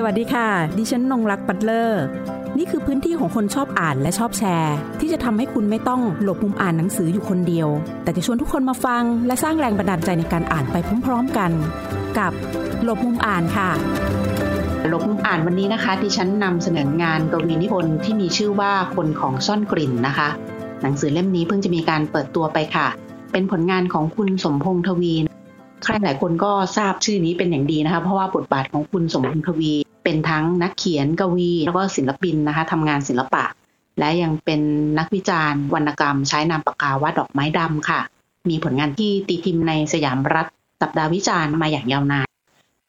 สวัสดีค่ะ ดิฉันนงรักปัตเลอร์ นี่คือพื้นที่ของคนชอบอ่านและชอบแชร์ ที่จะทำให้คุณไม่ต้องหลบมุมอ่านหนังสืออยู่คนเดียว แต่จะชวนทุกคนมาฟัง และสร้างแรงบันดาลใจในการอ่านไปพร้อมๆกัน กับหลบมุมอ่านค่ะหลบมุมอ่านวันนี้นะคะ ที่ฉันนำเสนองานกวีนิพนธ์ที่มีชื่อว่าคนของซ่อนกลิ่นนะคะ หนังสือเล่มนี้เพิ่งจะมีการเปิดตัวไปค่ะ เป็นผลงานของคุณสมพงษ์ทวี ใครหลายคนก็ทราบชื่อนี้เป็นอย่างดีนะคะ เพราะว่าบทบาทของคุณสมพงษ์ทวีเป็นทั้งนักเขียนกวี แล้วก็ศิลปินนะคะทำงานศิลปะ และยังเป็นนักวิจารณ์วรรณกรรม ใช้นามปากกาว่าดอกไม้ดำค่ะ มีผลงานที่ตีพิมพ์ในสยามรัฐ สัปดาห์วิจารณ์มาอย่างยาวนาน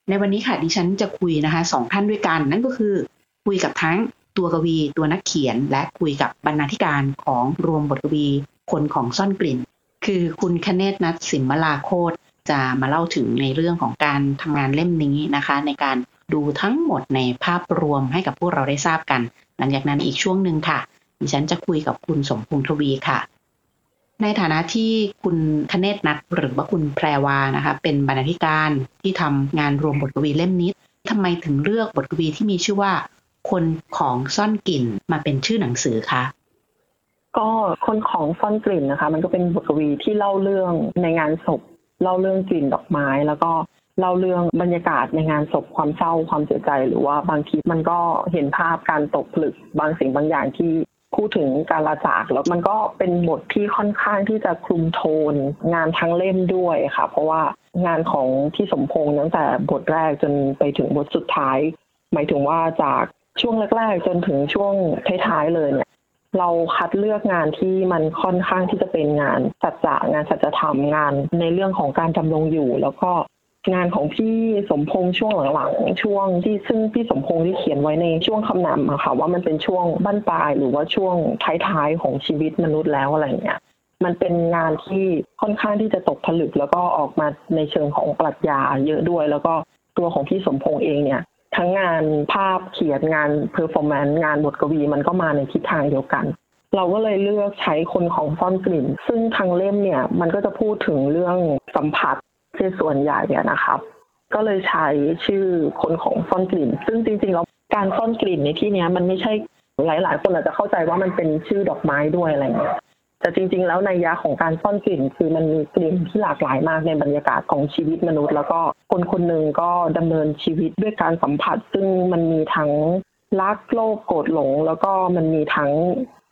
ในวันนี้ค่ะดิฉันจะคุยนะคะสองท่านด้วยกัน นั่นก็คือคุยกับทั้งตัวกวีตัวนักเขียน และคุยกับบรรณาธิการของรวมบทกวีคนของซ่อนกลิ่น คือคุณคเนศนัทสิมมลาโคต จะมาเล่าถึงในเรื่องของการทำงานเล่มนี้นะคะ ในการดูทั้งหมดในภาพรวมให้กับพวกเราได้ทราบกัน หลังจากนั้นอีกช่วงหนึ่งค่ะ ดิฉันจะคุยกับคุณสมพงษ์ทวีค่ะ ในฐานะที่คุณคเนศนัทหรือว่าคุณแพรวานะคะ เป็นบรรณาธิการที่ทำงานรวมบทกวีเล่มนี้ทำไมถึงเลือกบทกวีที่มีชื่อว่า คนของซ่อนกลิ่นมาเป็นชื่อหนังสือคะก็คนของซ่อนกลิ่นนะคะ มันก็เป็นบทกวีที่เล่าเรื่องในงานศพ เล่าเรื่องกลิ่นดอกไม้ แล้วก็เล่าเรื่องบรรยากาศในงานศพความเศร้าความเสียใจ หรือว่าบางทีมันก็เห็นภาพการตกผลึกบางสิ่งบางอย่างที่พูดถึงการลาจากแล้วมันก็เป็นบทที่ค่อนข้างที่จะคลุมโทน งานทั้งเล่มด้วยค่ะ เพราะว่างานของพี่สมพงษ์ตั้งแต่บทแรกจนไปถึงบทสุดท้าย หมายถึงว่าจากช่วงแรกๆ จนถึงช่วงท้ายๆเลยเนี่ย เราคัดเลือกงานที่มันค่อนข้างที่จะเป็นงานสัจจะงานสัจธรรมงานในเรื่องของการดำรงอยู่ แล้วก็งานของพี่สมพงษ์ช่วงหลังๆช่วงที่ซึ่งพี่สมพงษ์ที่เขียนไว้ในช่วงคำนำอะค่ะว่ามันเป็นช่วงบั้นปลาย หรือว่าช่วงท้ายๆของชีวิตมนุษย์แล้วอะไรเงี้ยมันเป็นงานที่ค่อนข้างที่จะตกผลึกแล้วก็ออกมาในเชิงของปรัชญาเยอะด้วย แล้วก็ตัวของพี่สมพงษ์เองเนี่ย ทั้งงานภาพเขียนงาน performance งานบทกวีมันก็มาในทิศทางเดียวกัน เราก็เลยเลือกใช้คนของซ่อนกลิ่น ซึ่งทางเล่มเนี่ยมันก็จะพูดถึงเรื่องสัมผัสที่ส่วนใหญ่เนี่ยนะครับ ก็เลยใช้ชื่อคนของซ่อนกลิ่น ซึ่งจริงๆแล้วการซ่อนกลิ่นในที่นี้มันไม่ใช่หลายๆ คนอาจจะเข้าใจว่ามันเป็นชื่อดอกไม้ด้วยอะไรเงี้ย แต่จริง ๆ แล้วในยะของการซ่อนกลิ่น คือมันมีกลิ่นที่หลากหลายมากในบรรยากาศของชีวิตมนุษย์ แล้วก็คนคนหนึ่งก็ดำเนินชีวิตด้วยการสัมผัส ซึ่งมันมีทั้งรักโลภโกรธหลง แล้วก็มันมีทั้ง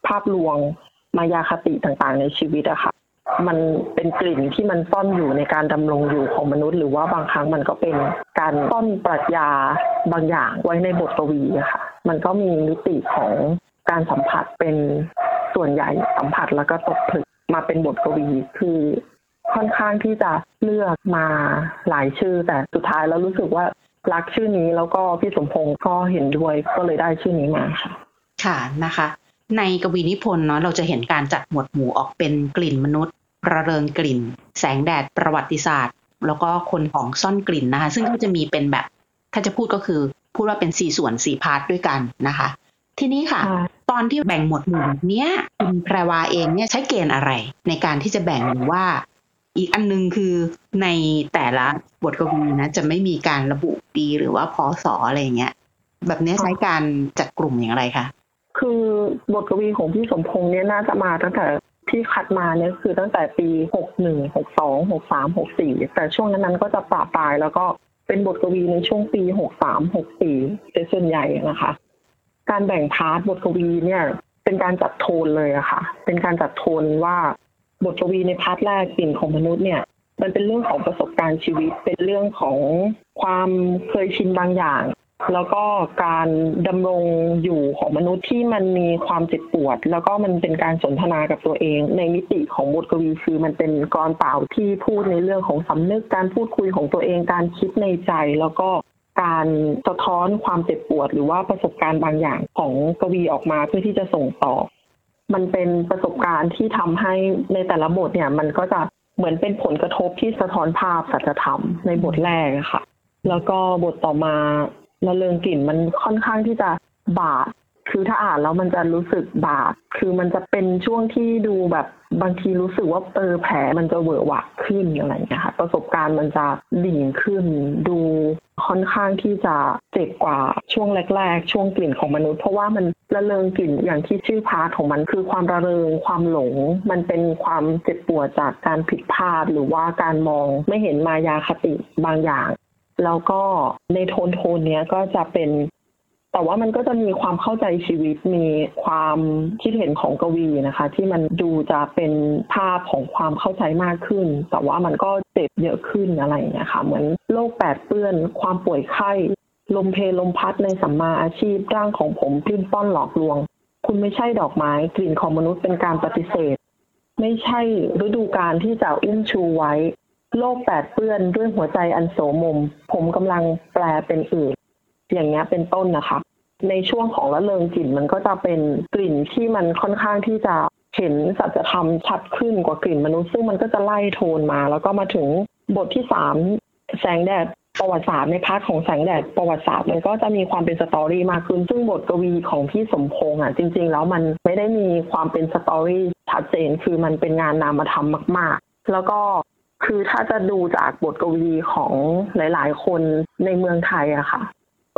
ภาพลวงมายาคติต่างๆ ในชีวิตอะค่ะมันเป็นกลิ่นที่มันซ่อนอยู่ในการดำรงอยู่ของมนุษย์ หรือว่าบางครั้งมันก็เป็นการซ่อนปรัชญาบางอย่างไว้ในบทกวีอะค่ะ มันก็มีมิติของการสัมผัสเป็น ส่วนใหญ่สัมผัสแล้วก็ตกผลึกมาเป็นบทกวีคือค่อนข้างที่จะเลือกมาหลายชื่อ แต่สุดท้ายแล้วรู้สึกว่ารักชื่อนี้แล้วก็พี่สมพงศ์ก็เห็นด้วยก็เลยได้ชื่อนี้มาค่ะค่ะนะคะ ในกวีนิพนธ์เนาะเราจะเห็นการจัดหมวดหมู่ออกเป็นกลิ่นมนุษย์ ระเริงกลิ่น แสงแดดประวัติศาสตร์ แล้วก็คนของซ่อนกลิ่นนะคะ ซึ่งก็จะมีเป็นแบบ ถ้าจะพูดก็คือพูดว่าเป็นสี่ส่วนสี่ part ด้วยกันนะคะ ทีนี้ค่ะ ตอนที่แบ่งหมวดหมู่เนี้ยคุณแพรวาเองเนี่ยใช้เกณฑ์อะไร ในการที่จะแบ่งว่า อีกอันนึงคือในแต่ละบทกวีนะจะไม่มีการระบุปีหรือว่าพศอะไรเงี้ยแบบนี้ใช้การจัดกลุ่มอย่างไรคะคือบทกวีของพี่สมพงษ์เนี่ยน่าจะมาตั้งแต่ที่คัดมาเนี่ยคือตั้งแต่ปีหกหนึ่งหกสองหกสามหกสี่แต่ช่วงนั้นนั้นก็จะประปรายแล้วก็เป็นบทกวีในช่วงปีหกสามหกสี่เป็นส่วนใหญ่นะคะ การแบ่ง part บทกวีเนี่ย เป็นการจัดโทนเลยอะค่ะ เป็นการจัดโทนว่าบทกวีใน part แรกกลิ่นของมนุษย์เนี่ย มันเป็นเรื่องของประสบการณ์ชีวิต เป็นเรื่องของความเคยชินบางอย่าง แล้วก็การดำรงอยู่ของมนุษย์ที่มันมีความเจ็บปวด แล้วก็มันเป็นการสนทนากับตัวเอง ในมิติของบทกวีคือมันเป็นกลอนเปล่าที่พูดในเรื่องของสำนึกการพูดคุยของตัวเองการคิดในใจ แล้วก็ การสะท้อนความเจ็บปวด หรือว่าประสบการณ์บางอย่างของกวีออกมาเพื่อที่จะส่งต่อ มันเป็นประสบการณ์ที่ทำให้ในแต่ละบทเนี่ย มันก็จะเหมือนเป็นผลกระทบที่สะท้อนภาพสัจธรรมในบทแรกอะค่ะ แล้วก็บทต่อมาละเริงกลิ่นมันค่อนข้างที่จะบาด คือถ้าอ่านแล้วมันจะรู้สึกบาด คือมันจะเป็นช่วงที่ดูแบบบางทีรู้สึกว่าเออแผลมันจะเวอะหวะขึ้นอะไรอย่างเงี้ยค่ะ ประสบการณ์มันจะดิ่งขึ้น ดูค่อนข้างที่จะเจ็บกว่าช่วงแรก ๆ ช่วงกลิ่นของมนุษย์ เพราะว่ามันระเริงกลิ่นอย่างที่ชื่อ part ของมันคือความระเริงความหลง มันเป็นความเจ็บปวดจากการผิดพลาดหรือว่าการมองไม่เห็นมายาคติบางอย่าง แล้วก็ในโทนโทนเนี้ยก็จะเป็น แต่ว่ามันก็จะมีความเข้าใจชีวิตมีความคิดเห็นของกวีนะคะ ที่มันดูจะเป็นภาพของความเข้าใจมากขึ้น แต่ว่ามันก็เจ็บเยอะขึ้นอะไรอย่างเงี้ยค่ะ เหมือนโรคแปดเปื้อน ความป่วยไข้ ลมเพลลมพัดในสัมมาอาชีพร่างของผมปลิ้นป้อนหลอกลวง คุณไม่ใช่ดอกไม้กลิ่นของมนุษย์เป็นการปฏิเสธ ไม่ใช่ฤดูการที่จะอุ้มชูไว้ โลกแปดเปื้อนด้วยหัวใจอันโสมม ผมกำลังแปลเป็นอื่น อย่างเงี้ยเป็นต้นนะคะ ในช่วงของละเริงกลิ่นมันก็จะเป็นกลิ่นที่มันค่อนข้างที่จะเห็นสัจธรรมชัดขึ้นกว่ากลิ่นมนุษย์ซึ่งมันก็จะไล่โทนมา แล้วก็มาถึงบทที่สามแสงแดดประวัติศาสตร์ใน part ของแสงแดดประวัติศาสตร์มันก็จะมีความเป็น story มากขึ้น ซึ่งบทกวีของพี่สมพงษ์อะจริง ๆ แล้วมันไม่ได้มีความเป็น story ชัดเจนคือมันเป็นงานนามธรรมมาก ๆ แล้วก็คือถ้าจะดูจากบทกวีของหลาย ๆ คนในเมืองไทยอะค่ะ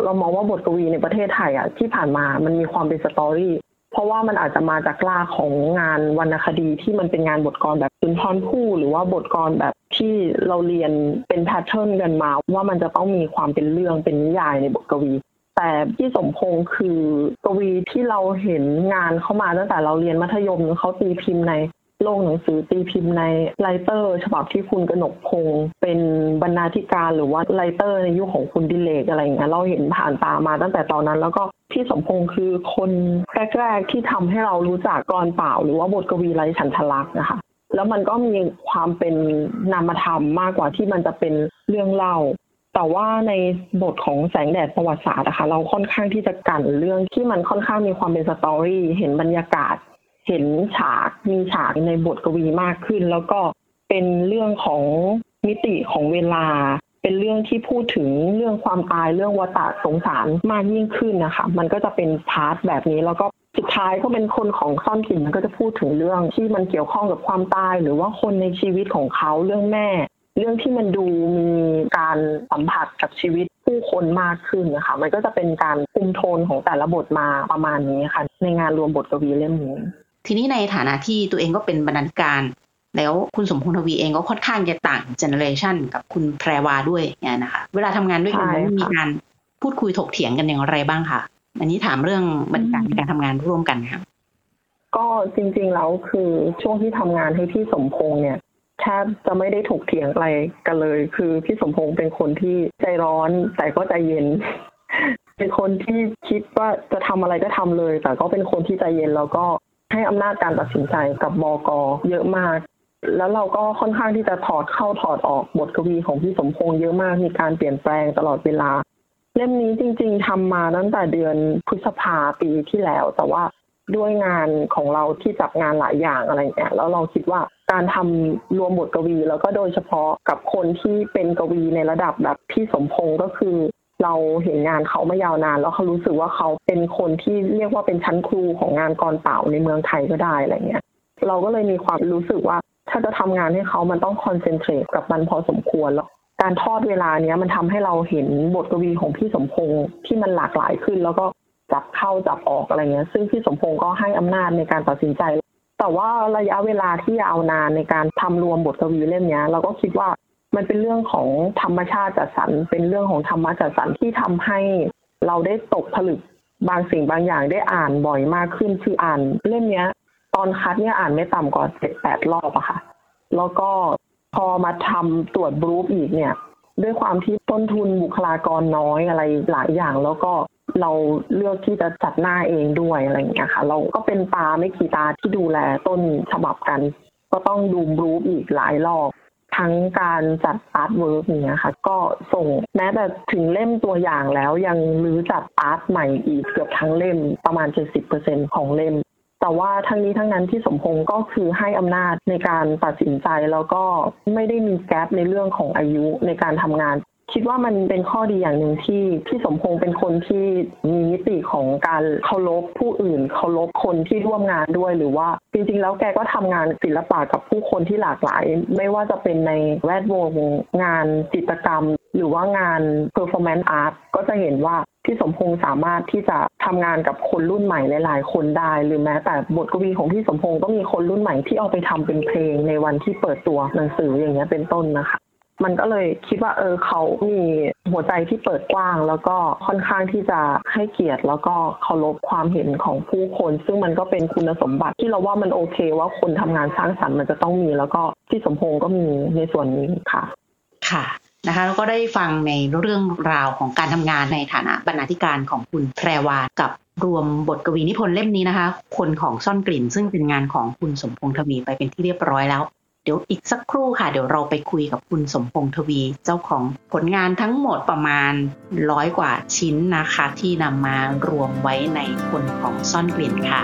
เรามองว่าบทกวีในประเทศไทยอะที่ผ่านมามันมีความเป็น story เพราะว่ามันอาจจะมาจากรากของงานวรรณคดีที่มันเป็นงานบทกลอนแบบสุนทรภู่หรือว่าบทกลอนแบบที่เราเรียนเป็น pattern กันมา ว่ามันจะต้องมีความเป็นเรื่องเป็นนิยายในบทกวี แต่พี่สมพงษ์คือกวีที่เราเห็นงานเข้ามาตั้งแต่เราเรียนมัธยมเขาตีพิมพ์ใน โลกหนังสือตีพิมพ์ใน Writer ฉบับที่คุณกนกพงศ์เป็นบรรณาธิการหรือว่าไลเตอร์ในยุคของคุณดิเลกอะไรอย่างเงี้ยเราเห็นผ่านตามาตั้งแต่ตอนนั้น แล้วก็พี่สมพงศ์คือคนแรกๆที่ทำให้เรารู้จักกรเปล่า หรือว่าบทกวีไรฉันทลักษณ์นะคะแล้วมันก็มีความเป็นนามธรรมมากกว่าที่มันจะเป็นเรื่องเล่า แต่ว่าในบทของแสงแดดประวัติศาสตร์นะคะเราค่อนข้างที่จะกันเรื่องที่มันค่อนข้างมีความเป็นสตอรี่ เห็นบรรยากาศ เห็นฉากมีฉากในบทกวีมากขึ้น แล้วก็เป็นเรื่องของมิติของเวลา เป็นเรื่องที่พูดถึงเรื่องความตายเรื่องวัฏสงสารมากยิ่งขึ้นนะคะ มันก็จะเป็น part แบบนี้แล้วก็สุดท้ายก็เป็นคนของซ่อนกลิ่นมันก็จะพูดถึงเรื่องที่มันเกี่ยวข้องกับความตาย หรือว่าคนในชีวิตของเขาเรื่องแม่ เรื่องที่มันดูมีการสัมผัสกับชีวิตผู้คนมากขึ้นนะคะมันก็จะเป็นการคุมโทนของแต่ละบทมาประมาณนี้ค่ะ ในงานรวมบทกวีเล่มนี้ ทีนี้ในฐานะที่ตัวเองก็เป็นบรรณาธิการ แล้วคุณสมพงษ์ทวีเองก็ค่อนข้างจะต่าง generation กับคุณแพรวาด้วยเนี่ยนะคะเวลาทำงานด้วยกันมีการพูดคุยถกเถียงกันอย่างไรบ้างคะอันนี้ถามเรื่องบรรยากาศการทำงานร่วมกันค่ะก็จริงๆแล้วคือช่วงที่ทำงานให้พี่สมพงษ์เนี่ยแทบจะไม่ได้ถกเถียงอะไรกันเลย คือพี่สมพงษ์เป็นคนที่ใจร้อนแต่ก็ใจเย็น เป็นคนที่คิดว่าจะทำอะไรก็ทำเลย แต่ก็เป็นคนที่ใจเย็นแล้วก็ ให้อำนาจการตัดสินใจกับบอกอเยอะมาก แล้วเราก็ค่อนข้างที่จะถอดเข้าถอดออกบทกวีของพี่สมพงษ์เยอะมากมีการเปลี่ยนแปลงตลอดเวลา เล่มนี้จริง ๆทำมาตั้งแต่เดือนพฤษภาปีที่แล้ว แต่ว่าด้วยงานของเราที่จับงานหลายอย่างอะไรเงี้ยแล้วเราคิดว่าการทำรวมบทกวี แล้วก็โดยเฉพาะกับคนที่เป็นกวีในระดับแบบพี่สมพงษ์ก็คือ เราเห็นงานเขาไม่ยาวนาน แล้วเขารู้สึกว่าเขาเป็นคนที่เรียกว่าเป็นชั้นครูของงานกรเป่าในเมืองไทยก็ได้อะไรเงี้ยเราก็เลยมีความรู้สึกว่าถ้าจะทำงานให้เขามันต้องคอนเซนเทรตกับมันพอสมควรแล้วการทอดเวลาเนี้ยมันทำให้เราเห็นบทกวีของพี่สมพงษ์ที่มันหลากหลายขึ้น แล้วก็จับเข้าจับออกอะไรเงี้ย ซึ่งพี่สมพงษ์ก็ให้อำนาจในการตัดสินใจ แต่ว่าระยะเวลาที่ยาวนานในการทำรวมบทกวีเล่มนี้เราก็คิดว่า มันเป็นเรื่องของธรรมชาติจัดสรร เป็นเรื่องของธรรมะจัดสรรที่ทำให้เราได้ตกผลึกบางสิ่งบางอย่างได้อ่านบ่อยมากขึ้นคืออ่านเล่มนี้ตอนคัดเนี่ยอ่านไม่ต่ำกว่าเจ็ดแปดรอบอะค่ะ แล้วก็พอมาทำตรวจบรูฟอีกเนี่ย ด้วยความที่ต้นทุนบุคลากรน้อยอะไรหลายอย่าง แล้วก็เราเลือกที่จะจัดหน้าเองด้วยอะไรอย่างเงี้ยค่ะ เราก็เป็นตาไม่กี่ตาที่ดูแลต้นฉบับกัน ก็ต้องดู proof อีกหลายรอบ ทั้งการจัด artwork เนี่ยค่ะ ก็ส่งแม้แต่ถึงเล่มตัวอย่างแล้วยังรื้อจัด art ใหม่อีกเกือบทั้งเล่มประมาณ 70%ของเล่มแต่ว่าทั้งนี้ทั้งนั้นพี่สมพงษ์ก็คือให้อำนาจในการตัดสินใจแล้วก็ไม่ได้มี gap ในเรื่องของอายุในการทำงาน คิดว่ามันเป็นข้อดีอย่างหนึ่งที่พี่สมพงษ์เป็นคนที่มีมิติของการเคารพผู้อื่นเคารพคนที่ร่วมงานด้วยหรือว่า จริง ๆ แล้วแกก็ทำงานศิลปะกับผู้คนที่หลากหลาย ไม่ว่าจะเป็นในแวดวงงานจิตรกรรม หรือว่างาน performance art ก็จะเห็นว่าพี่สมพงษ์สามารถที่จะทำงานกับคนรุ่นใหม่หลายๆ คนได้ หรือแม้แต่บทกวีของพี่สมพงษ์ก็มีคนรุ่นใหม่ที่เอาไปทำเป็นเพลงในวันที่เปิดตัวหนังสืออย่างเงี้ยเป็นต้นนะคะ มันก็เลยคิดว่าเออเขามีหัวใจที่เปิดกว้าง แล้วก็ค่อนข้างที่จะให้เกียรติ แล้วก็เคารพความเห็นของผู้คน ซึ่งมันก็เป็นคุณสมบัติที่เราว่ามันโอเค ว่าคนทำงานสร้างสรรค์มันจะต้องมี แล้วก็ที่สมพงษ์ก็มีในส่วนนี้ค่ะ ค่ะนะคะแล้วก็ได้ฟังในเรื่องราวของการทำงานในฐานะบรรณาธิการของคุณแพรวากับรวมบทกวีนิพนธ์เล่มนี้นะคะ คนของซ่อนกลิ่น ซึ่งเป็นงานของคุณสมพงษ์ทวีไปเป็นที่เรียบร้อยแล้ว เดี๋ยวอีกสักครู่ค่ะ เดี๋ยวเราไปคุยกับคุณสมพงษ์ทวี เจ้าของผลงานทั้งหมดประมาณร้อยกว่าชิ้นนะคะ ที่นำมารวมไว้ในคนของซ่อนกลิ่นค่ะ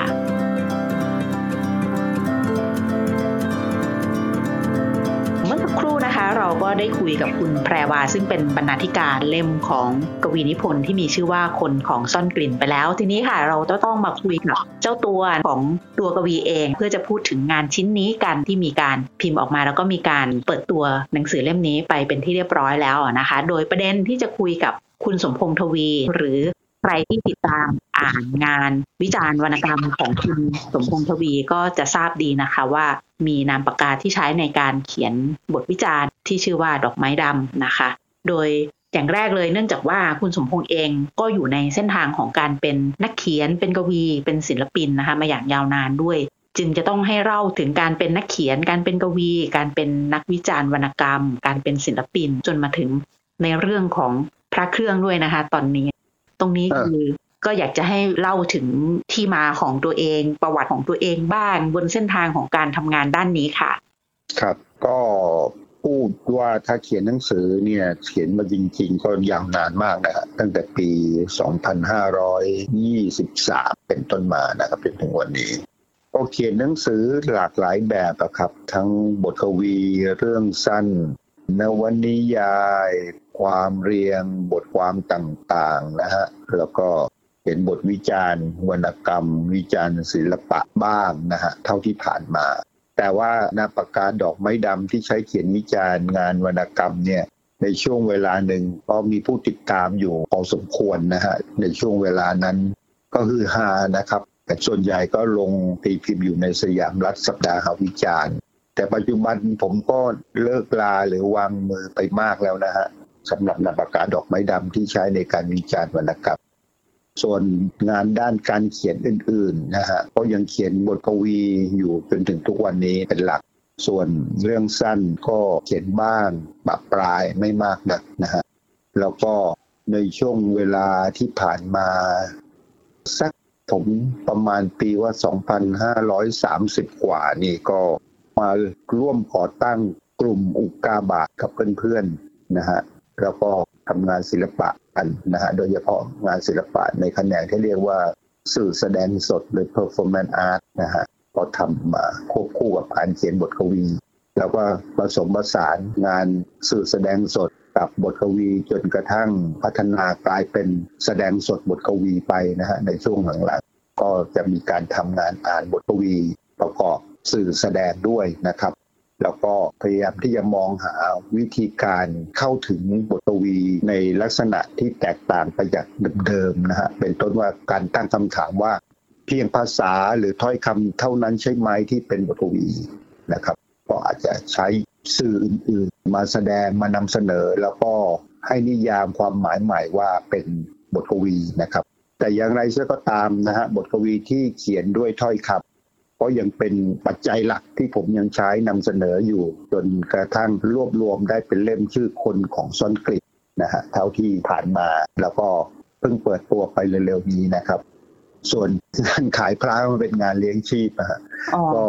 เราก็ได้คุยกับคุณแพรวา ซึ่งเป็นบรรณาธิการเล่มของกวีนิพนธ์ที่มีชื่อว่าคนของซ่อนกลิ่นไปแล้ว ทีนี้ค่ะเราต้องมาคุยกับเจ้าตัวของตัวกวีเอง เพื่อจะพูดถึงงานชิ้นนี้กันที่มีการพิมพ์ออกมา แล้วก็มีการเปิดตัวหนังสือเล่มนี้ไปเป็นที่เรียบร้อยแล้วนะคะ โดยประเด็นที่จะคุยกับคุณสมพงษ์ทวี หรือ ใครที่ติดตามอ่านงาน วิจารณ์วรรณกรรมของคุณสมพงษ์ทวีก็จะทราบดีนะคะว่ามีนามปากกาที่ใช้ในการเขียนบทวิจารณ์ที่ชื่อว่าดอกไม้ดำนะคะ โดยอย่างแรกเลยเนื่องจากว่าคุณสมพงษ์เองก็อยู่ในเส้นทางของการเป็นนักเขียนเป็นกวี เป็นศิลปินนะคะมาอย่างยาวนานด้วย จึงจะต้องให้เล่าถึงการเป็นนักเขียน การเป็นกวี การเป็นนักวิจารณ์วรรณกรรม การเป็นศิลปินจนมาถึงในเรื่องของพระเครื่องด้วยนะคะ ตอนนี้ รงนี้คือก็อยากจะให้เล่าถึงที่มาของตัวเอง ประวัติของตัวเองบ้างบนเส้นทางของการทำงานด้านนี้ค่ะ ครับ ก็พูดว่าถ้าเขียนหนังสือเนี่ยเขียนมาจริงๆ ก็ยาวนานมากนะฮะตั้งแต่ปี 2523 เป็นต้นมานะครับจนถึงวันนี้ก็เขียนหนังสือหลากหลายแบบครับ ทั้งบทกวีเรื่องสั้น นวนิยาย ความเรียงบทความต่างๆนะฮะแล้วก็เห็นบทวิจารณ์ วรรณกรรม วิจารณ์ศิลปะบ้างนะฮะเท่าที่ผ่านมา แต่ว่านาปากกาดอกไม้ดำที่ใช้เขียนวิจารณ์งานวรรณกรรมเนี่ยในช่วงเวลาหนึ่งก็มีผู้ติดตามอยู่พอสมควรนะฮะในช่วงเวลานั้นก็คือฮานะครับ แต่ส่วนใหญ่ก็ลงตีพิมพ์อยู่ในสยามรัฐสัปดาห์วิจารณ์ แต่ปัจจุบันผมก็เลิกลาหรือวางมือไปมากแล้วนะฮะ สำหรับนาปากกาดอกไม้ดำที่ใช้ในการวิจารณ์วรรณกรรมส่วนงานด้านการเขียนอื่นๆนะฮะก็ยังเขียนบทกวีอยู่จนถึงทุกวันนี้เป็นหลัก ส่วนเรื่องสั้นก็เขียนบ้างปรับปลายไม่มากนักนะฮะแล้วก็ในช่วงเวลาที่ผ่านมา สักผมประมาณปีว่า 2530 กว่านี่ก็มาร่วมก่อตั้งกลุ่มอุกกาบาตกับเพื่อนๆนะฮะ แล้วก็ทำงานศิลปะกันนะฮะโดยเฉพาะงานศิลปะในแขนงที่เรียกว่าสื่อแสดงสดหรือ performance art นะฮะก็ทำมาควบคู่กับการเขียนบทกวี แล้วก็ผสมผสานงานสื่อแสดงสดกับบทกวีจนกระทั่งพัฒนากลายเป็นแสดงสดบทกวีไปนะฮะในช่วงหลังๆก็จะมีการทำงานอ่านบทกวีประกอบสื่อแสดงด้วยนะครับ แล้วก็พยายามที่จะมองหาวิธีการเข้าถึงบทกวีในลักษณะที่แตกต่างไปจากเดิมๆนะฮะเป็นต้นว่าการตั้งคำถามว่า เพียงภาษาหรือถ้อยคำเท่านั้นใช่ไหมที่เป็นบทกวีนะครับก็อาจจะใช้สื่ออื่นๆ มาแสดงมานำเสนอ แล้วก็ให้นิยามความหมายใหม่ว่าเป็นบทกวีนะครับ แต่อย่างไรเสียก็ตามนะฮะบทกวีที่เขียนด้วยถ้อยคำ ก็ยังเป็นปัจจัยหลักที่ผมยังใช้นำเสนออยู่ จนกระทั่งรวบรวมได้เป็นเล่มชื่อคนของซ่อนกริดนะฮะเท่าที่ผ่านมาแล้วก็เพิ่งเปิดตัวไปเร็วๆนี้นะครับ ส่วนงานขายพระมันเป็นงานเลี้ยงชีพนะฮะก็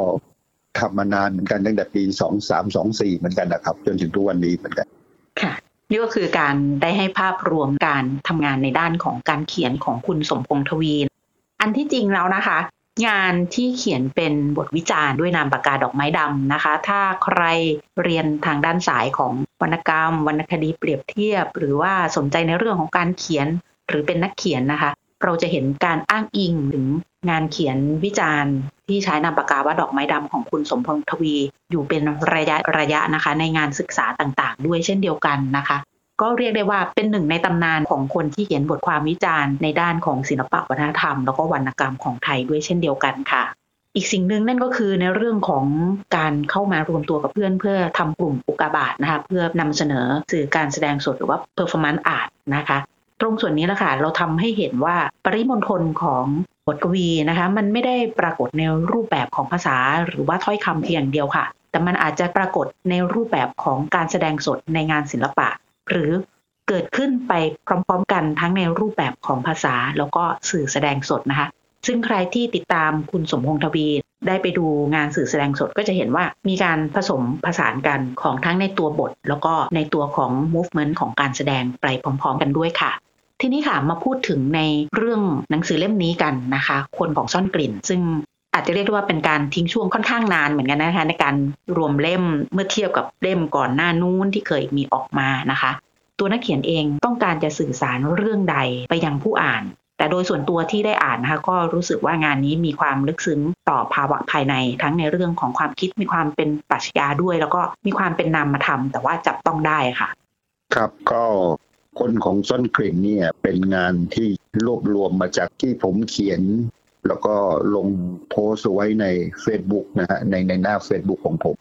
ทำมานานเหมือนกันตั้งแต่ปีสองสามสองสี่เหมือนกันนะครับ จนถึงทุกวันนี้เหมือนกันค่ะนี่ก็คือการได้ให้ภาพรวมการทำงานในด้านของการเขียนของคุณสมพงษ์ทวี อันที่จริงแล้วนะคะ งานที่เขียนเป็นบทวิจารณ์ด้วยนามปากกาดอกไม้ดำนะคะ ถ้าใครเรียนทางด้านสายของวรรณกรรม วรรณคดีเปรียบเทียบ หรือว่าสนใจในเรื่องของการเขียนหรือเป็นนักเขียนนะคะ เราจะเห็นการอ้างอิงถึงงานเขียนวิจารณ์ ที่ใช้นามปากกาว่าดอกไม้ดำของคุณสมพงษ์ทวี อยู่เป็นระยะระยะนะคะ ในงานศึกษาต่างๆ ด้วยเช่นเดียวกันนะคะ ก็เรียกได้ว่าเป็นหนึ่งในตำนานของคนที่เขียนบทความวิจารณ์ในด้านของศิลปะวัฒนธรรม แล้วก็วรรณกรรมของไทยด้วยเช่นเดียวกันค่ะ อีกสิ่งหนึ่งนั่นก็คือในเรื่องของการเข้ามารวมตัวกับเพื่อน เพื่อทำกลุ่มอุกาบาตนะคะเพื่อนำเสนอสื่อการแสดงสดหรือว่า performance art นะคะตรงส่วนนี้แหละค่ะเราทำให้เห็นว่าปริมณฑลของบทกวีนะคะมันไม่ได้ปรากฏในรูปแบบของภาษาหรือว่าถ้อยคำเพียงเดียวค่ะ แต่มันอาจจะปรากฏในรูปแบบของการแสดงสดในงานศิลปะ หรือเกิดขึ้นไปพร้อม ๆ กันทั้งในรูปแบบของภาษาแล้วก็สื่อแสดงสดนะคะ ซึ่งใครที่ติดตามคุณสมพงษ์ทวีได้ไปดูงานสื่อแสดงสดก็จะเห็นว่ามีการผสมผสานกันของทั้งในตัวบท แล้วก็ในตัวของ movement ของการแสดงไปพร้อม ๆ กันด้วยค่ะทีนี้ค่ะมาพูดถึงในเรื่องหนังสือเล่มนี้กันนะคะ คนของซ่อนกลิ่น ซึ่ง อาจจะเรียกได้ว่าเป็นการทิ้งช่วงค่อนข้างนานเหมือนกันนะคะ ในการรวมเล่มเมื่อเทียบกับเล่มก่อนหน้านู้นที่เคยมีออกมานะคะ ตัวนักเขียนเองต้องการจะสื่อสารเรื่องใดไปยังผู้อ่าน แต่โดยส่วนตัวที่ได้อ่านนะคะก็รู้สึกว่างานนี้มีความลึกซึ้งต่อภาวะภายใน ทั้งในเรื่องของความคิดมีความเป็นปรัชญาด้วย แล้วก็มีความเป็นนามธรรมแต่ว่าจับต้องได้ค่ะ ครับก็คนของซ่อนกลิ่นเนี่ยเป็นงานที่รวบรวมมาจากที่ผมเขียน แล้วก็ลงโพสต์ไว้ใน Facebook นะฮะในในหน้า Facebook ของผม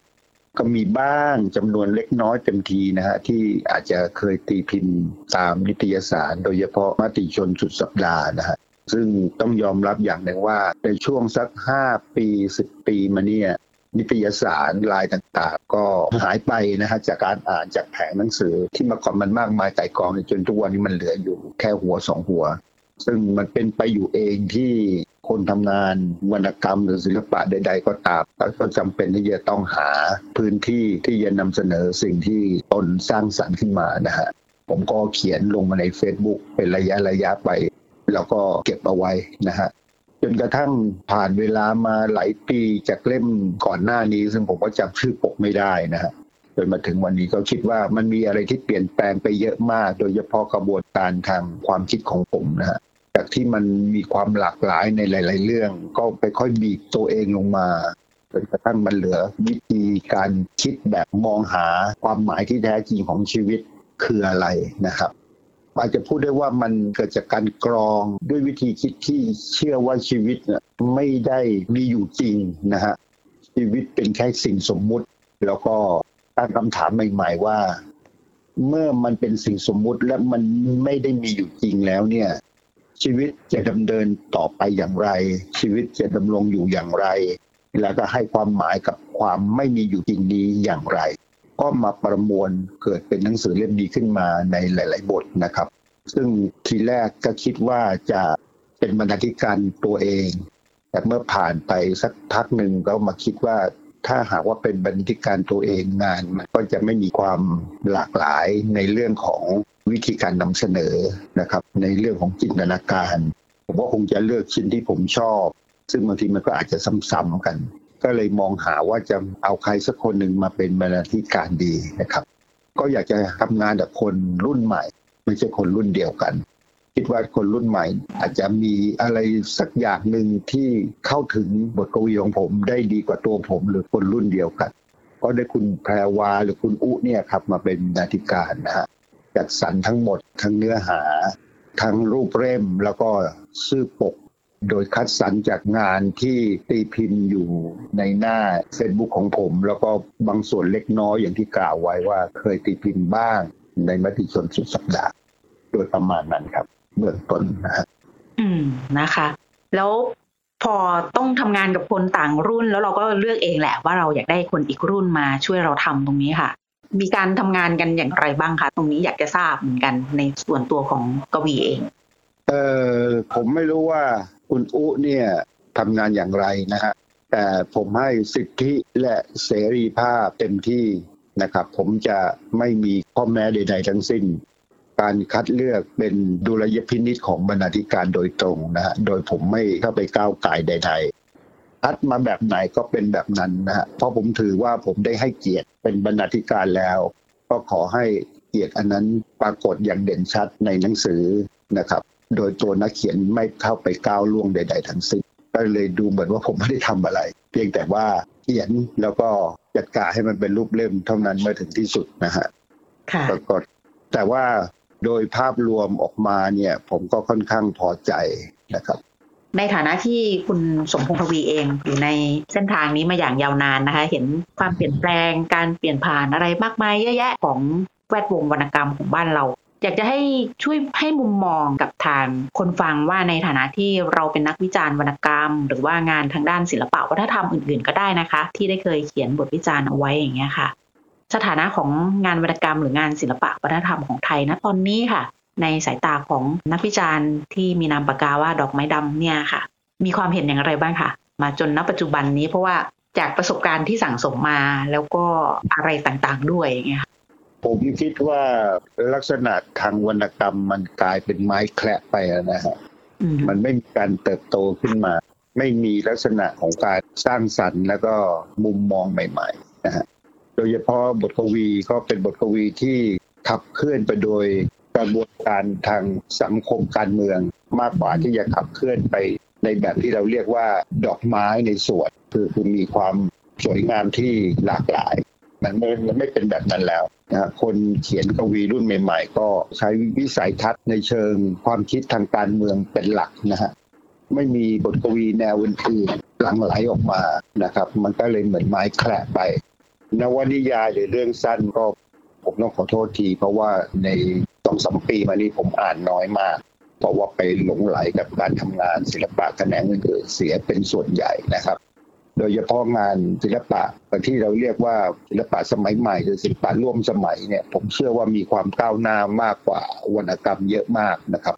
ก็มีบ้างจำนวนเล็กน้อยเต็มทีนะฮะที่อาจจะเคยตีพิมพ์ตามนิตยสาร โดยเฉพาะมติชนสุดสัปดาห์นะฮะซึ่งต้องยอมรับอย่างหนึ่งว่า ในช่วงสัก 5 ปี 10 ปีมาเนี่ยนิตยสารลายต่างๆ ก็หายไปนะฮะจากการอ่านจากแผงหนังสือที่มื่อก่อนมันมากมายไต่กองจนทุกวันนี้มันเหลืออยู่แค่หัวสองหัว ซึ่งมันเป็นไปอยู่เองที่ คนทำงานวรรณกรรมหรือศิลปะใด ๆ ก็ตามก็จำเป็นที่จะต้องหาพื้นที่ที่จะนำเสนอสิ่งที่ตนสร้างสรรค์ขึ้นมานะฮะผมก็เขียนลงมาใน Facebook เป็นระยะระยะไป แล้วก็เก็บเอาไว้นะฮะจนกระทั่งผ่านเวลามาหลายปีจากเล่มก่อนหน้านี้ ซึ่งผมก็จำชื่อปกไม่ได้นะฮะจนมาถึงวันนี้ก็คิดว่ามันมีอะไรที่เปลี่ยนแปลงไปเยอะมาก โดยเฉพาะกระบวนการทางความคิดของผมนะฮะ จากที่มันมีความหลากหลายในหลาย ๆ เรื่อง ก็ไปค่อยบีบตัวเองลงมาจนกระทั่งมันเหลือวิธีการคิดแบบมองหาความหมายที่แท้จริงของชีวิตคืออะไรนะครับ อาจจะพูดได้ว่ามันเกิดจากการกรองด้วยวิธีคิดที่เชื่อว่าชีวิตเนี่ยไม่ได้มีอยู่จริงนะฮะชีวิตเป็นแค่สิ่งสมมุติ แล้วก็ตั้งคำถามใหม่ ๆ ว่า เมื่อมันเป็นสิ่งสมมุติและมันไม่ได้มีอยู่จริงแล้วเนี่ย ชีวิตจะดำเนินต่อไปอย่างไร ชีวิตจะดำรงอยู่อย่างไร แล้วก็ให้ความหมายกับความไม่มีอยู่จริงนี้อย่างไร ก็มาประมวลเกิดเป็นหนังสือเล่มนี้ขึ้นมาในหลาย ๆ บทนะครับ ซึ่งทีแรกก็คิดว่าจะเป็นบรรณาธิการตัวเอง แต่เมื่อผ่านไปสักพักหนึ่งก็มาคิดว่า ถ้าหากว่าเป็นบรรณาธิการตัวเองงาน มันก็จะไม่มีความหลากหลายในเรื่องของวิธีการนำเสนอนะครับ ในเรื่องของจินตนาการ ผมว่าคงจะเลือกชิ้นที่ผมชอบ ซึ่งบางทีมันก็อาจจะซ้ำๆกัน ก็เลยมองหาว่าจะเอาใครสักคนหนึ่งมาเป็นบรรณาธิการดีนะครับ ก็อยากจะทำงานกับคนรุ่นใหม่ ไม่ใช่คนรุ่นเดียวกัน คิดว่าคนรุ่นใหม่ อาจจะมีอะไรสักอย่างหนึ่งที่เข้าถึงบทกวีของผมได้ดีกว่าตัวผมหรือคนรุ่นเดียวกัน ก็ได้คุณแพรวาหรือคุณอุเนี่ยครับมาเป็นบรรณาธิการนะฮะจัดสรรทั้งหมดทั้งเนื้อหา ทั้งรูปเล่มแล้วก็ชื่อปกโดยคัดสรรจากงานที่ตีพิมพ์อยู่ในหน้า Facebook ของผม แล้วก็บางส่วนเล็กน้อยอย่างที่กล่าวไว้ว่าเคยตีพิมพ์บ้างในมติชนสุดสัปดาห์ โดยประมาณนั้นครับ เบื้องต้นนะฮะอืมนะคะ แล้วพอต้องทำงานกับคนต่างรุ่นแล้วเราก็เลือกเองแหละว่าเราอยากได้คนอีกรุ่นมาช่วยเราทำตรงนี้ค่ะ มีการทำงานกันอย่างไรบ้างคะตรงนี้อยากจะทราบเหมือนกันในส่วนตัวของกวีเอง เออผมไม่รู้ว่าคุณอุเนี่ยทำงานอย่างไรนะฮะแต่ผมให้สิทธิและเสรีภาพเต็มที่นะครับ ผมจะไม่มีข้อแม้ใด ๆ ทั้งสิ้น การคัดเลือกเป็นดุลยพินิษของบรรณาธิการโดยตรงนะฮะโดยผมไม่เข้าไปก้าวไก่ใดคัดมาแบบไหนก็เป็นแบบนั้นนะฮะเพราะผมถือว่าผมได้ให้เกียรติเป็นบรรณาธิการแล้ว ก็ขอให้เกียรติอันนั้นปรากฏอย่างเด่นชัดในหนังสือนะครับ โดยตัวนักเขียนไม่เข้าไปก้าวล่วงใด ๆ ทั้งสิ้นก็เลยดูเหมือนว่าผมไม่ได้ทำอะไร เพียงแต่ว่าเขียนแล้วก็จัดการให้มันเป็นรูปเล่มเท่านั้นเมื่อถึงที่สุดนะฮะค่ะปรากฏแต่ว่า โดยภาพรวมออกมาเนี่ย ผมก็ค่อนข้างพอใจนะครับ ในฐานะที่คุณสมพงษ์ทวีเองอยู่ในเส้นทางนี้มาอย่างยาวนานนะคะ เห็นความเปลี่ยนแปลงการเปลี่ยนผ่านอะไรมากมายเยอะแยะของแวดวงวรรณกรรมของบ้านเราอยากจะให้ช่วยให้มุมมองกับทางคนฟังว่าในฐานะที่เราเป็นนักวิจารณ์วรรณกรรม หรือว่างานทางด้านศิลปะวัฒนธรรมอื่นๆ ก็ได้นะคะ ที่ได้เคยเขียนบทวิจารณ์เอาไว้อย่างเงี้ยค่ะ สถานะของงานวรรณกรรมหรืองานศิลปะวัฒนธรรมของไทยนะตอนนี้ค่ะ ในสายตาของนักวิจารณ์ที่มีนามปากกาว่าดอกไม้ดำเนี่ยค่ะ มีความเห็นอย่างไรบ้างคะมาจนณปัจจุบันนี้เพราะว่าจากประสบการณ์ที่สั่งสมมาแล้วก็อะไรต่างๆด้วยอย่างเงี้ยค่ะผมคิดว่าลักษณะทางวรรณกรรมมันกลายเป็นไม้แคละไปแล้วนะฮะอืมมันไม่มีการเติบโตขึ้นมา ไม่มีลักษณะของการสร้างสรรค์ แล้วก็มุมมองใหม่ ๆ นะฮะ โดยเฉพาะบทกวีก็เป็นบทกวีที่ขับเคลื่อนไปโดยกระบวนการทางสังคมการเมือง มากกว่าที่จะขับเคลื่อนไปในแบบที่เราเรียกว่าดอกไม้ในสวนคือคือมีความสวยงามที่หลากหลาย มันไม่มันไม่เป็นแบบนั้นแล้วนะคนเขียนกวีรุ่นใหม่ ๆ ก็ใช้วิสัยทัศน์ในเชิงความคิดทางการเมืองเป็นหลักนะฮะไม่มีบทกวีแนวอื่นๆหลั่งไหลออกมานะครับ มันก็เลยเหมือนไม้แคละไป นวนิยายหรือเรื่องสั้นก็ผมต้องขอโทษที เพราะว่าในสองสามปีมานี้ผมอ่านน้อยมาก เพราะว่าไปหลงไหลกับการทำงานศิลปะแขนงอื่นๆเสียเป็นส่วนใหญ่นะครับ โดยเฉพาะงานศิลปะที่เราเรียกว่าศิลปะสมัยใหม่หรือศิลปะร่วมสมัยเนี่ย ผมเชื่อว่ามีความก้าวหน้ามากกว่าวรรณกรรมเยอะมากนะครับ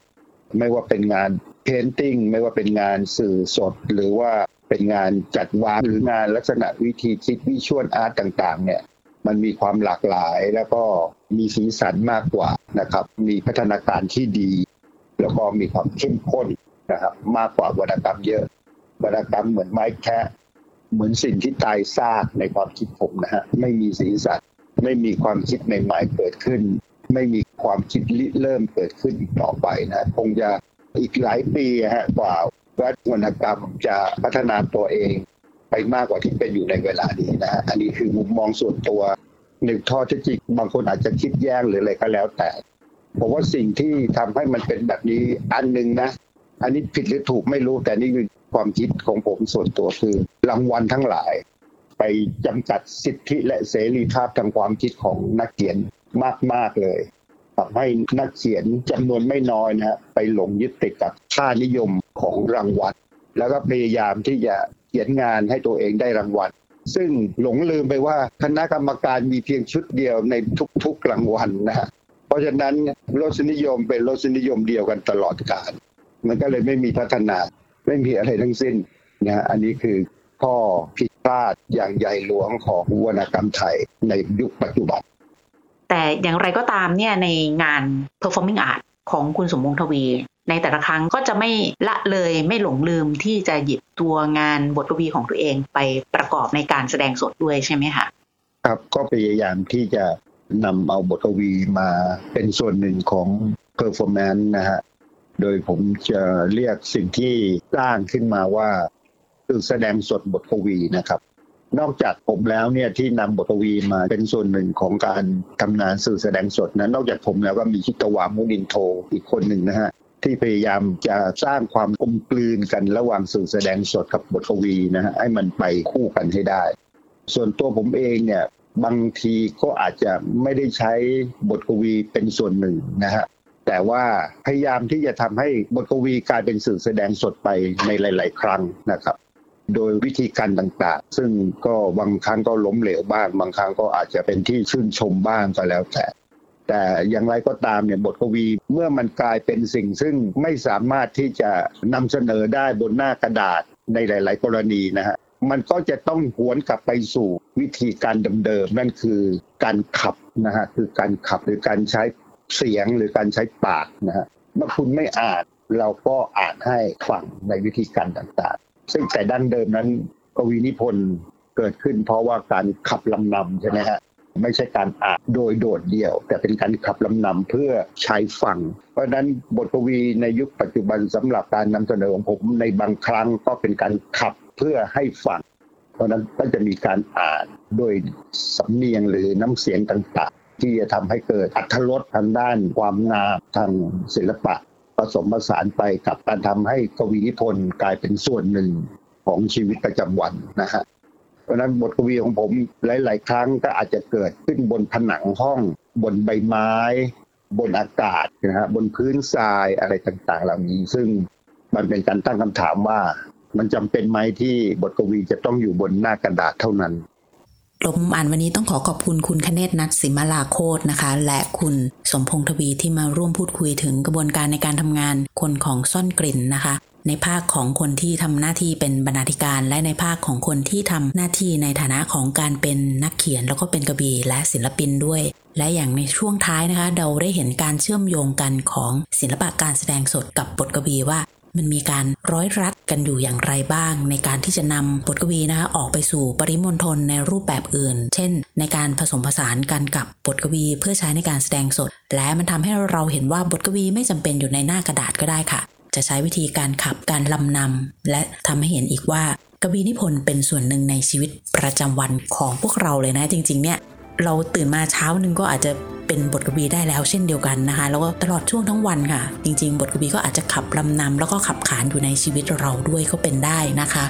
ไม่ว่าเป็นงานเพนติ้งไม่ว่าเป็นงานสื่อสดหรือว่า เป็นงานจัดวางหรืองานลักษณะวิธีคิดวิชวลอาร์ตต่างๆ เนี่ย มันมีความหลากหลายแล้วก็มีสีสันมากกว่านะครับ มีพัฒนาการที่ดี แล้วก็มีความเข้มข้นนะครับ มากกว่าวรรณกรรมเยอะวรรณกรรมเหมือนไม้แค่เหมือนสิ่งที่ตายซากในความคิดผมนะฮะไม่มีสีสันไม่มีความคิดใหม่ๆเกิดขึ้น ไม่มีความคิดริเริ่มเกิดขึ้นอีกต่อไปนะคงจะอีกหลายปีฮะกว่า วัฒนวรรณกรรมจะพัฒนาตัวเองไปมากกว่าที่เป็นอยู่ในเวลานี้นะอันนี้คือมุมมองส่วนตัวหนึ่งข้อที่จริงบางคนอาจจะคิดแย้งหรืออะไรก็แล้วแต่ผมว่าสิ่งที่ทำให้มันเป็นแบบนี้อันหนึ่งนะ อันนี้ผิดหรือถูกไม่รู้แต่นี่คือความคิดของผมส่วนตัวคือ รางวัลทั้งหลาย ไปจำกัดสิทธิและเสรีภาพทางความคิดของนักเขียนมาก ๆ เลย ทำให้นักเขียนจำนวนไม่น้อยนะฮะไปหลงยึดติดกับค่านิยมของรางวัล แล้วก็พยายามที่จะเขียนงานให้ตัวเองได้รางวัล ซึ่งหลงลืมไปว่าคณะกรรมการมีเพียงชุดเดียวในทุกๆรางวัลนะฮะเพราะฉะนั้นรสนิยมเป็นรสนิยมเดียวกันตลอดกาลมันก็เลยไม่มีพัฒนาไม่มีอะไรทั้งสิ้นนะฮะอันนี้คือข้อผิดพลาดอย่างใหญ่หลวงของวรรณกรรมไทยในยุคปัจจุบัน แต่อย่างไรก็ตามเนี่ยในงาน performing art ของคุณสมพงษ์ทวี ในแต่ละครั้งก็จะไม่ละเลยไม่หลงลืมที่จะหยิบตัวงานบทกวีของตัวเองไปประกอบในการแสดงสดด้วยใช่ไหมคะครับก็พยายามที่จะนำเอาบทกวีมาเป็นส่วนหนึ่งของ performance นะฮะโดยผมจะเรียกสิ่งที่สร้างขึ้นมาว่าคือแสดงสดบทกวีนะครับ นอกจากผมแล้วเนี่ยที่นำบทกวีมาเป็นส่วนหนึ่งของการทำงานสื่อแสดงสดนะนอกจากผมแล้วก็มีชิตวามุนินโทอีกคนหนึ่งนะฮะที่พยายามจะสร้างความกลมกลืนกันระหว่างสื่อแสดงสดกับบทกวีนะฮะให้มันไปคู่กันให้ได้ ส่วนตัวผมเองเนี่ยบางทีก็อาจจะไม่ได้ใช้บทกวีเป็นส่วนหนึ่งนะฮะแต่ว่าพยายามที่จะทำให้บทกวีกลายเป็นสื่อแสดงสดไปในหลาย ๆ ครั้งนะครับ โดยวิธีการต่างๆ ซึ่งก็บางครั้งก็ล้มเหลวบ้าง บางครั้งก็อาจจะเป็นที่ชื่นชมบ้างก็แล้วแต่ แต่อย่างไรก็ตามเนี่ยบทกวีเมื่อมันกลายเป็นสิ่งซึ่งไม่สามารถที่จะนำเสนอได้บนหน้ากระดาษในหลาย ๆ กรณีนะฮะมันก็จะต้องหวนกลับไปสู่วิธีการเดิมๆนั่นคือการขับนะฮะคือการขับหรือการใช้เสียงหรือการใช้ปากนะฮะเมื่อคุณไม่อ่านเราก็อ่านให้ฟังในวิธีการต่างๆ ซึ่งแต่ดั้งเดิมนั้นกวีนิพนธ์เกิดขึ้น เพราะว่าการขับลำนำใช่ไหมฮะไม่ใช่การอ่านโดยโดดเดี่ยว แต่เป็นการขับลำนำเพื่อใช้ฟัง เพราะนั้นบทกวีในยุคปัจจุบันสำหรับการนำเสนอของผมในบางครั้งก็เป็นการขับเพื่อให้ฟัง เพราะนั้นก็จะมีการอ่านโดยสำเนียงหรือน้ำเสียงต่างๆ ที่จะทำให้เกิดอัธรสทางด้านความงามทางศิลปะ ผสมผสานไปกับการทำให้กวีนิพนธ์กลายเป็นส่วนหนึ่งของชีวิตประจำวันนะฮะเพราะนั้นบทกวีของผมหลาย ๆ ครั้งก็อาจจะเกิดขึ้นบนผนังห้อง บนใบไม้ บนอากาศนะฮะบนพื้นทรายอะไรต่าง ๆ เหล่านี้ ซึ่งมันเป็นการตั้งคำถามว่า มันจำเป็นไหมที่บทกวีจะต้องอยู่บนหน้ากระดาษเท่านั้น ลบมุมอ่านวันนี้ต้องขอขอบคุณคุณคเนศนัทสิมาลาโคตนะคะ และคุณสมพงษ์ทวีที่มาร่วมพูดคุยถึงกระบวนการในการทำงานคนของซ่อนกลิ่นนะคะ ในภาคของคนที่ทำหน้าที่เป็นบรรณาธิการ และในภาคของคนที่ทำหน้าที่ในฐานะของการเป็นนักเขียนแล้วก็เป็นกบีและศิลปินด้วย และอย่างในช่วงท้ายนะคะ เราได้เห็นการเชื่อมโยงกันของศิลปะการแสดงสดกับบทกบีว่า มันมีการร้อยรัดกันอยู่อย่างไรบ้าง ในการที่จะนำบทกวีนะคะออกไปสู่ปริมณฑลในรูปแบบอื่น เช่น ในการผสมผสานกันกับบทกวีเพื่อใช้ในการแสดงสด และมันทำให้เราเห็นว่าบทกวีไม่จำเป็นอยู่ในหน้ากระดาษก็ได้ค่ะ จะใช้วิธีการขับการลำนำและทำให้เห็นอีกว่ากวีนิพนธ์เป็นส่วนหนึ่งในชีวิตประจำวันของพวกเราเลยนะจริงๆเนี่ย เราตื่นมาเช้านึงก็อาจจะเป็นบทกวีได้แล้วเช่นเดียวกันนะคะ แล้วก็ตลอดช่วงทั้งวันค่ะ จริง ๆ บทกวีก็อาจจะขับลำนำแล้วก็ขับขานอยู่ในชีวิตเราด้วยก็เป็นได้นะคะ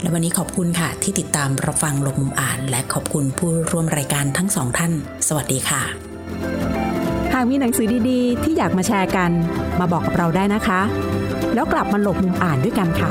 และวันนี้ขอบคุณค่ะ ที่ติดตามรับฟังลมุมอ่าน และขอบคุณผู้ร่วมรายการทั้งสองท่าน สวัสดีค่ะ หากมีหนังสือดีๆ ที่อยากมาแชร์กัน มาบอกกับเราได้นะคะ แล้วกลับมาหลบมุมอ่านด้วยกันค่ะ